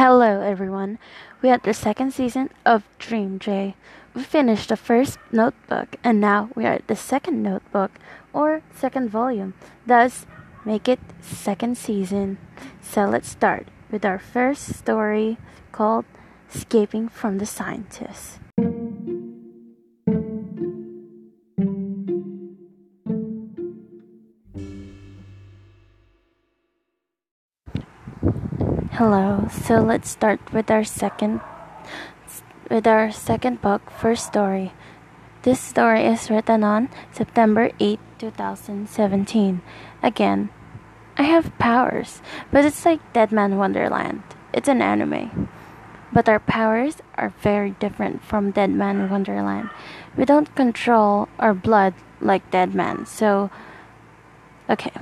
Hello, everyone. We had the second season of Dream J. We finished the first notebook, and now we are at the second notebook, or second volume. Thus, make it second season. So let's start with our first story called Escaping from the Scientists. Hello. So let's start with our second with our second book, first story. This story is written on September 8, 2017. Again, I have powers, but it's like Deadman Wonderland. It's an anime. But our powers are very different from Deadman Wonderland. We don't control our blood like Dead Man, so okay.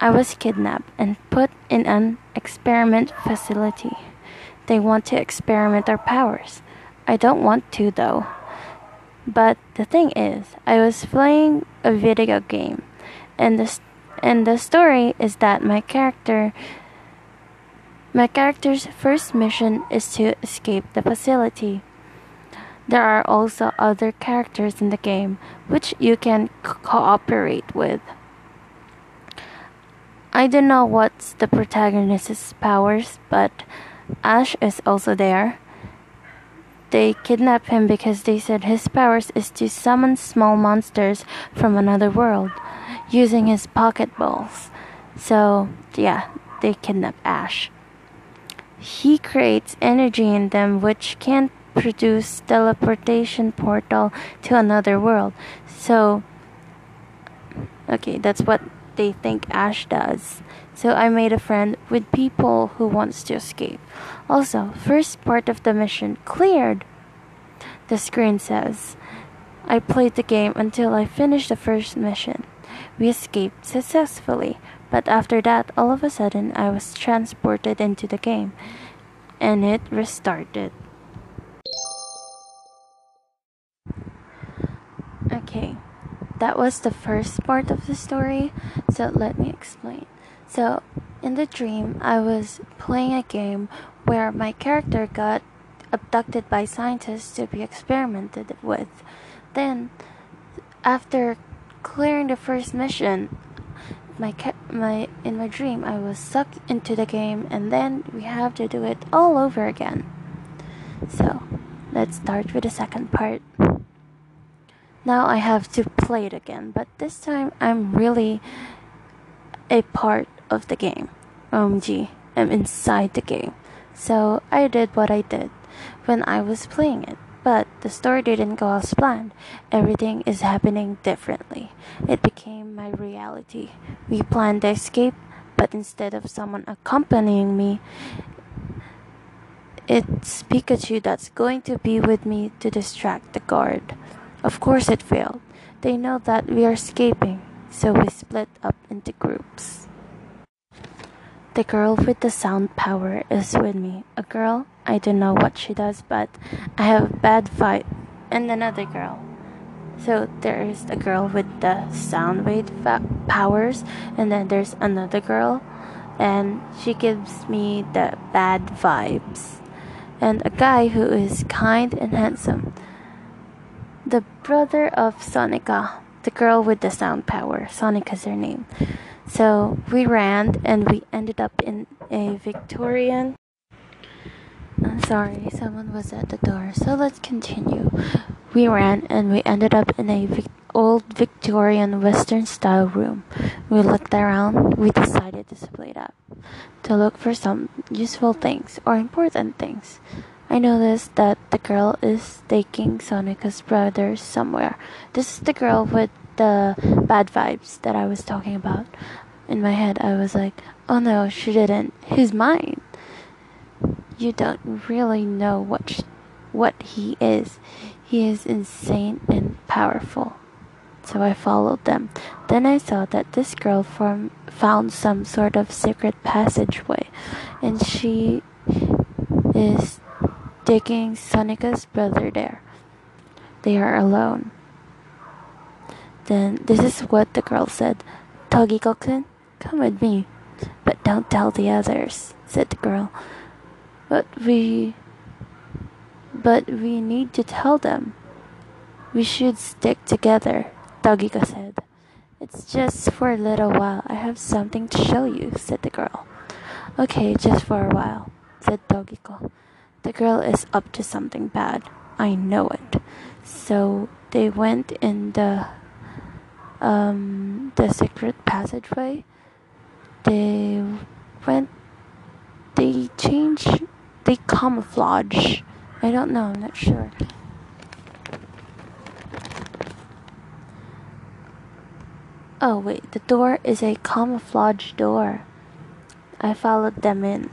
I was kidnapped and put in an experiment facility. They want to experiment our powers. I don't want to though. But the thing is, I was playing a video game, and the and the story is that my character my character's first mission is to escape the facility. There are also other characters in the game which you can cooperate with. I don't know what's the protagonist's powers, but Ash is also there. They kidnap him because they said his powers is to summon small monsters from another world using his pocket balls. So, yeah, they kidnap Ash. He creates energy in them which can produce teleportation portal to another world. So, okay, that's what they think Ash does. So I made a friend with people who wants to escape. Also, first part of the mission cleared. The screen says, I played the game until I finished the first mission. We escaped successfully, but after that, all of a sudden, I was transported into the game, and it restarted. That was the first part of the story, so let me explain. So, in the dream, I was playing a game where my character got abducted by scientists to be experimented with. Then, after clearing the first mission, my my in my dream I was sucked into the game and then we have to do it all over again. So, let's start with the second part. Now I have to play it again, but this time I'm really a part of the game. OMG, I'm inside the game. So I did what I did when I was playing it. But the story didn't go as planned. Everything is happening differently. It became my reality. We planned the escape, but instead of someone accompanying me, it's Pikachu that's going to be with me to distract the guard. Of course, it failed. They know that we are escaping, so we split up into groups. The girl with the sound power is with me. A girl I don't know what she does, but I have a bad fight. And another girl. So there is a girl with the sound wave powers, and then there's another girl, and she gives me the bad vibes. And a guy who is kind and handsome. The brother of Sonika, the girl with the sound power. Sonika's her name. So we ran and we ended up in a Victorian I'm sorry, someone was at the door. So let's continue. We ran and we ended up in a vic- old Victorian Western style room. We looked around. We decided to split up to look for some useful things or important things. I noticed that the girl is taking Sonika's brother somewhere. This is the girl with the bad vibes that I was talking about. In my head, I was like, oh no, she didn't. He's mine you don't really know what what he is. He is insane and powerful. So I followed them. Then I saw that this girl from found some sort of secret passageway, and she is taking Sonika's brother there. They are alone. Then this is what the girl said. Togiko-kun, come with me. But don't tell the others, said the girl. But we but we need to tell them. We should stick together, Togiko said. It's just for a little while. I have something to show you, said the girl. Okay, just for a while, said Togiko. The girl is up to something bad. I know it. So they went in the um the secret passageway. They went they changed they camouflage. I don't know, I'm not sure. Oh wait, the door is a camouflage door. I followed them in.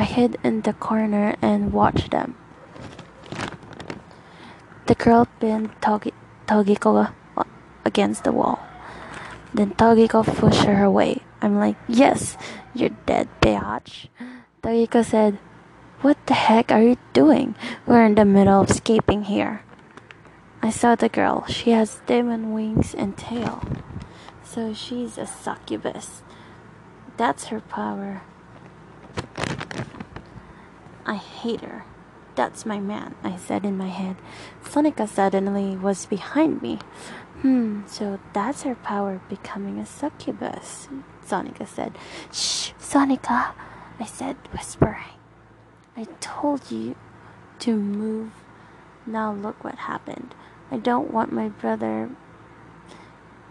I hid in the corner and watched them. The girl pinned Togi- Togiko against the wall. Then Togiko pushed her away. I'm like, yes, you're dead, bitch. Togiko said, what the heck are you doing? We're in the middle of escaping here. I saw the girl. She has demon wings and tail. So she's a succubus. That's her power. I hate her. That's my man, I said in my head. Sonika suddenly was behind me. Hmm, so that's her power becoming a succubus, Sonika said. Shh, Sonika, I said, whispering. I told you to move. Now look what happened. I don't want my brother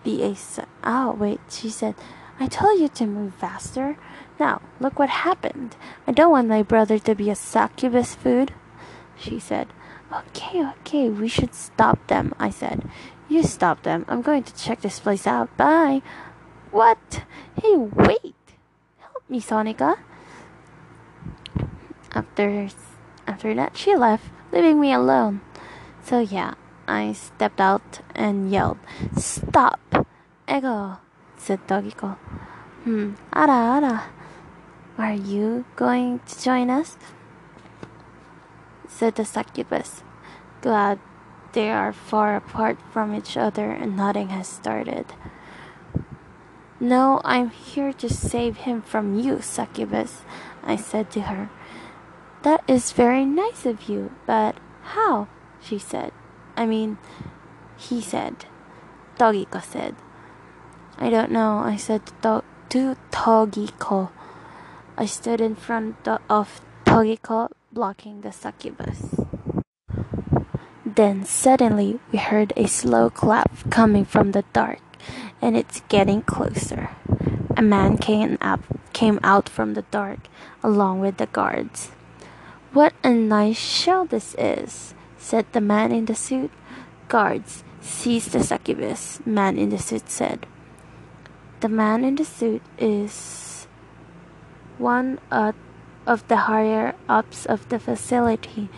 be a su- oh wait she said I told you to move faster. Now look what happened. I don't want my brother to be a succubus food. She said, Okay, okay, we should stop them. I said, You stop them. I'm going to check this place out. Bye. What? Hey, wait. Help me, Sonika. After after that, she left, leaving me alone. So yeah, I stepped out and yelled, Stop! Ego! Said Togiko. Hmm, ara ara. Are you going to join us? said the succubus. Glad they are far apart from each other and nothing has started. No, I'm here to save him from you, succubus, I said to her. That is very nice of you, but how? she said. I mean, he said. Togiko said. I don't know, I said to, to Togiko. I stood in front of Togiko, blocking the succubus. Then suddenly we heard a slow clap coming from the dark, and it's getting closer. A man came up, came out from the dark, along with the guards. What a nice show this is, said the man in the suit. Guards, seize the succubus, man in the suit said. The man in the suit is one of the higher ups of the facility.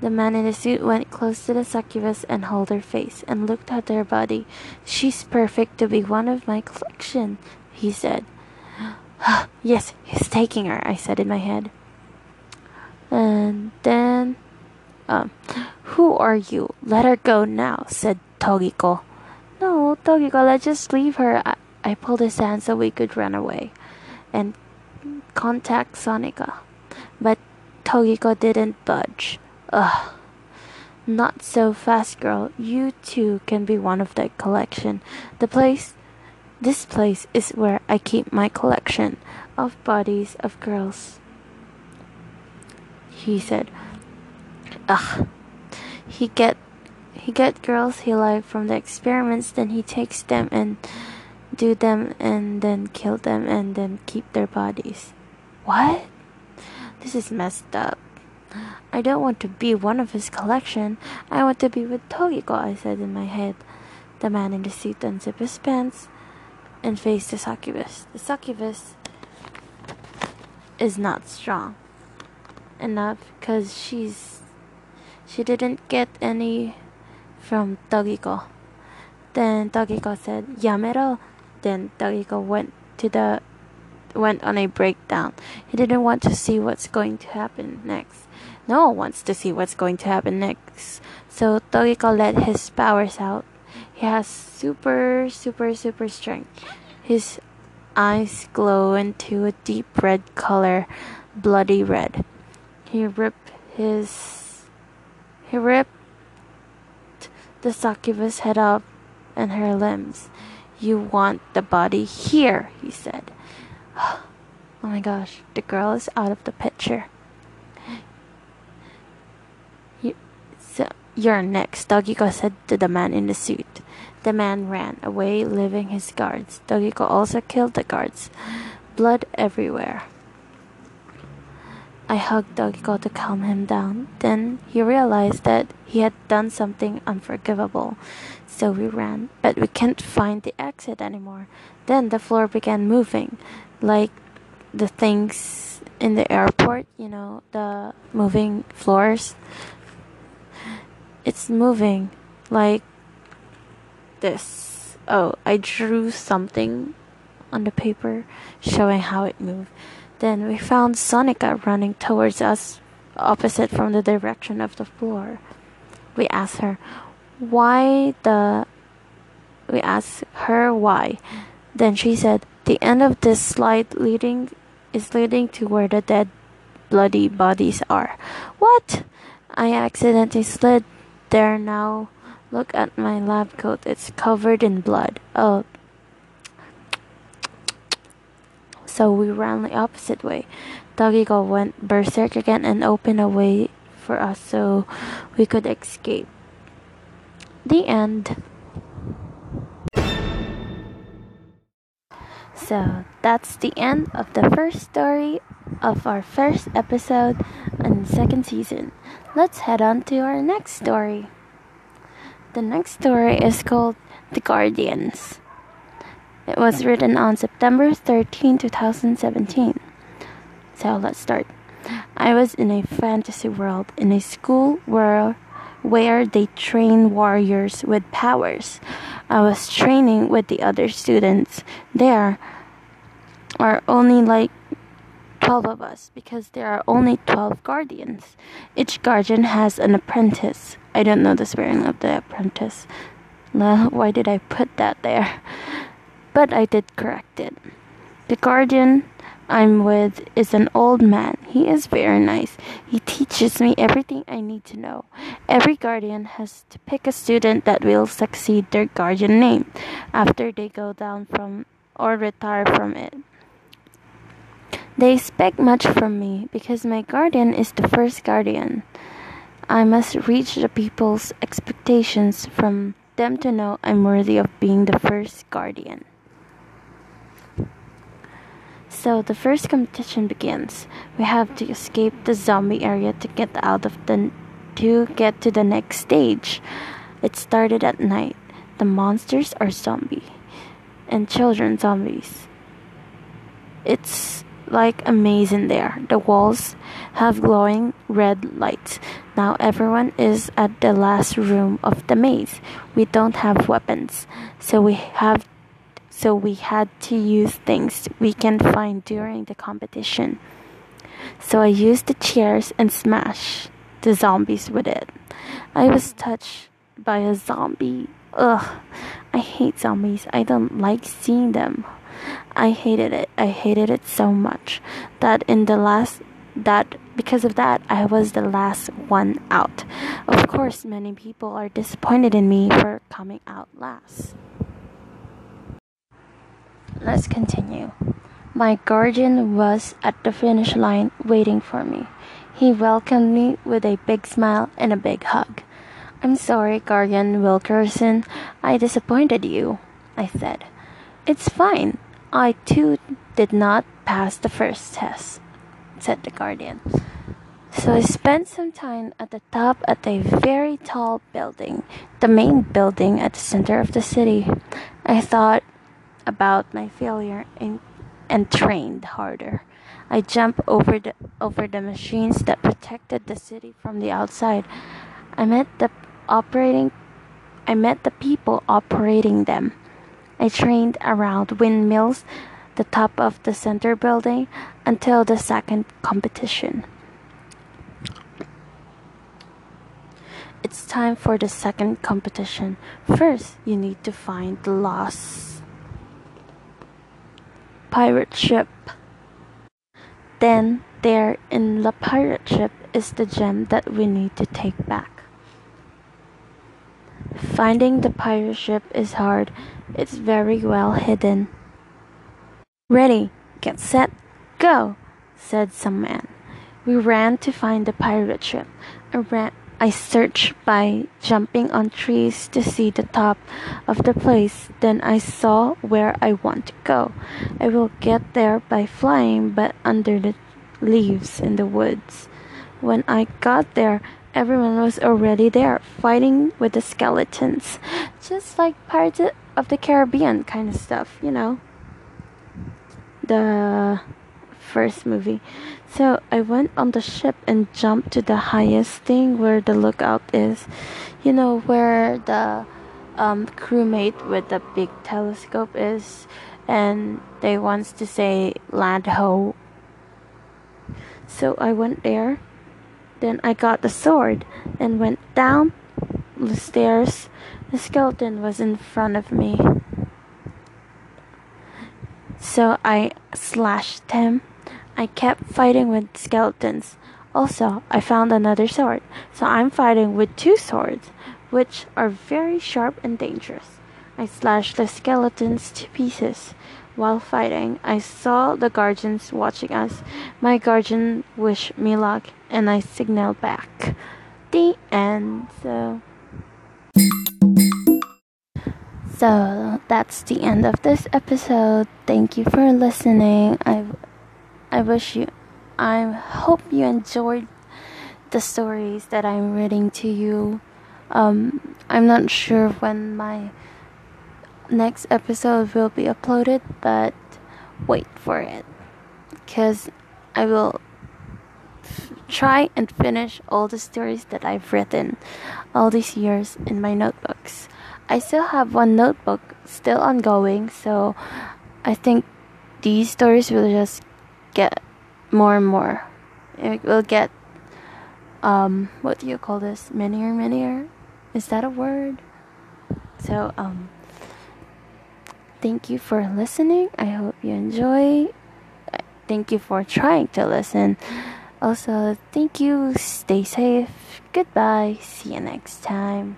The man in the suit went close to the succubus and held her face and looked at her body. She's perfect to be one of my collection, he said. yes, he's taking her, I said in my head. And then, um, who are you? Let her go now, said Togiko. No, Togiko, let's just leave her. I, I pulled his hand so we could run away and contact Sonika. But Togiko didn't budge. Ugh. Not so fast, girl. You too can be one of that collection. The place, this place is where I keep my collection of bodies of girls. He said, Ugh. He get he get girls he like from the experiments, then he takes them and do them and then kill them and then keep their bodies. What? This is messed up. I don't want to be one of his collection. I want to be with Togiko, I said in my head. The man in the suit unzipped his pants and faced the succubus. The succubus is not strong enough because she's she didn't get any from Togiko. Then Togiko said, Yamero. Then Togiko went to the went on a breakdown. He didn't want to see what's going to happen next. No one wants to see what's going to happen next. So Togiko let his powers out. He has super, super, super strength. His eyes glow into a deep red color. bloody red. He ripped his he ripped the succubus head off and her limbs. You want the body here, he said. Oh my gosh, the girl is out of the picture. You, so you're next, Dogiko said to the man in the suit. The man ran away, leaving his guards. Dogiko also killed the guards. Blood everywhere. I hugged Dogiko to calm him down. Then he realized that he had done something unforgivable. So we ran, but we can't find the exit anymore. Then the floor began moving, like the things in the airport, you know, the moving floors. It's moving like this. Oh, I drew something on the paper showing how it moved. Then we found Sonika running towards us opposite from the direction of the floor. We asked her why the we asked her why. Then she said the end of this slide leading is leading to where the dead bloody bodies are. What? I accidentally slid there now. Look at my lab coat. It's covered in blood. Oh, so we ran the opposite way. Dogiko went berserk again and opened a way for us so we could escape. The end. So that's the end of the first story of our first episode and second season. Let's head on to our next story. The next story is called The Guardians. It was written on September 13, 2017. So let's start. I was in a fantasy world in a school where where they train warriors with powers. I was training with the other students. There are only like 12 of us because there are only 12 guardians. Each guardian has an apprentice. I don't know the spelling of the apprentice. Why did I put that there? But I did correct it. The guardian I'm with is an old man. He is very nice. He teaches me everything I need to know. Every guardian has to pick a student that will succeed their guardian name after they go down from or retire from it. They expect much from me because my guardian is the first guardian. I must reach the people's expectations from them to know I'm worthy of being the first guardian. So the first competition begins. We have to escape the zombie area to get out of the to get to the next stage. It started at night. The monsters are zombie and children zombies. It's like a maze in there. The walls have glowing red lights. Now everyone is at the last room of the maze. We don't have weapons, so we have so we had to use things we can find during the competition. So I used the chairs and smashed the zombies with it. I was touched by a zombie. Ugh, I hate zombies. I don't like seeing them. I hated it. I hated it so much that in the last that because of that I was the last one out. Of course, many people are disappointed in me for coming out last. Let's continue. My guardian was at the finish line waiting for me. He welcomed me with a big smile and a big hug. I'm sorry, Guardian Wilkerson, I disappointed you, I said. It's fine. I too did not pass the first test, said the Guardian. So I spent some time at the top at a very tall building, the main building at the center of the city. I thought about my failure and, and trained harder. I jumped over the over the machines that protected the city from the outside. I met the operating I met the people operating them. I trained around windmills, the top of the center building until the second competition. It's time for the second competition. First, you need to find the lost pirate ship. then there in the pirate ship is the gem that we need to take back. Finding the pirate ship is hard. It's very well hidden. Ready, get set, go, said some man. We ran to find the pirate ship. I ran I searched by jumping on trees to see the top of the place. Then I saw where I want to go. I will get there by flying, but under the leaves in the woods. When I got there, everyone was already there, fighting with the skeletons. Just like Pirates of the Caribbean kind of stuff, you know. The first movie. So I went on the ship and jumped to the highest thing where the lookout is. You know where the um, crewmate with the big telescope is, and they wants to say land ho. So I went there. Then I got the sword and went down the stairs. The skeleton was in front of me. So I slashed him I kept fighting with skeletons. Also, I found another sword, so I'm fighting with two swords, which are very sharp and dangerous. I slashed the skeletons to pieces. While fighting, I saw the guardians watching us. My guardian wished me luck, and I signaled back. The end. So. So that's the end of this episode. Thank you for listening. I I wish you, I hope you enjoyed the stories that I'm reading to you. Um, I'm not sure when my next episode will be uploaded, but wait for it because I will f- try and finish all the stories that I've written all these years in my notebooks. I still have one notebook still ongoing, so I think these stories will just get more and more. It will get um what do you call this? Minier minier? Is that a word? So um thank you for listening. I hope you enjoy. Thank you for trying to listen. Also, thank you. Stay safe. Goodbye. See you next time.